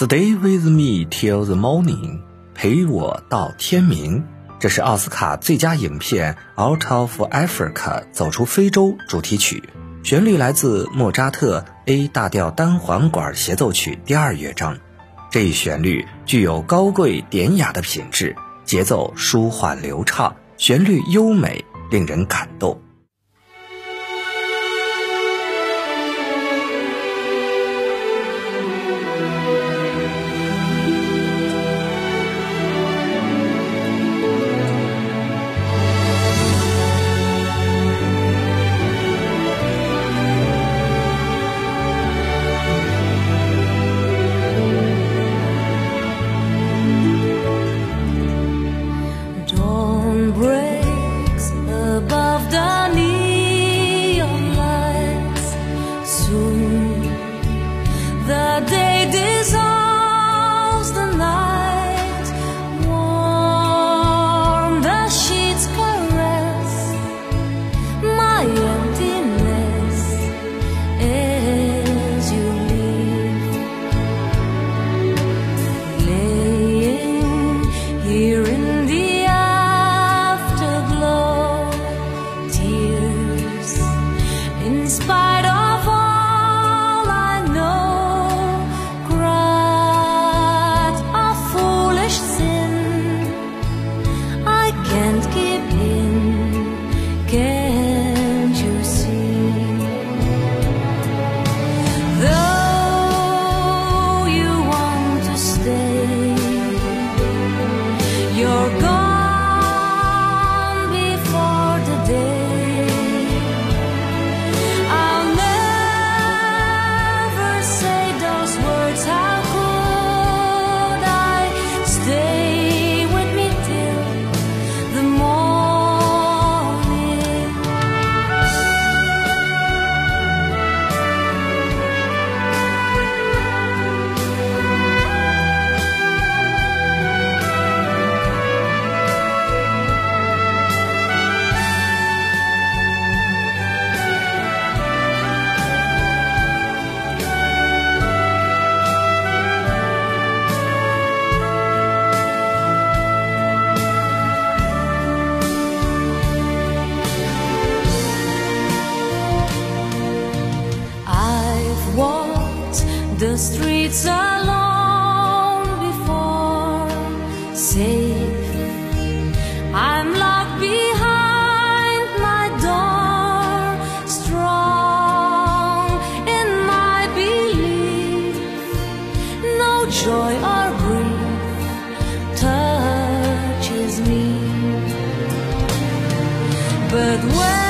Stay with me till the morning，陪我到天明。这是奥斯卡最佳影片《Out of Africa》走出非洲主题曲，旋律来自莫扎特 A 大调单簧管协奏曲第二乐章。这一旋律具有高贵典雅的品质，节奏舒缓流畅，旋律优美，令人感动。The streets alone before safe. I'm locked behind my door strong in my belief. No joy or grief touches me. But when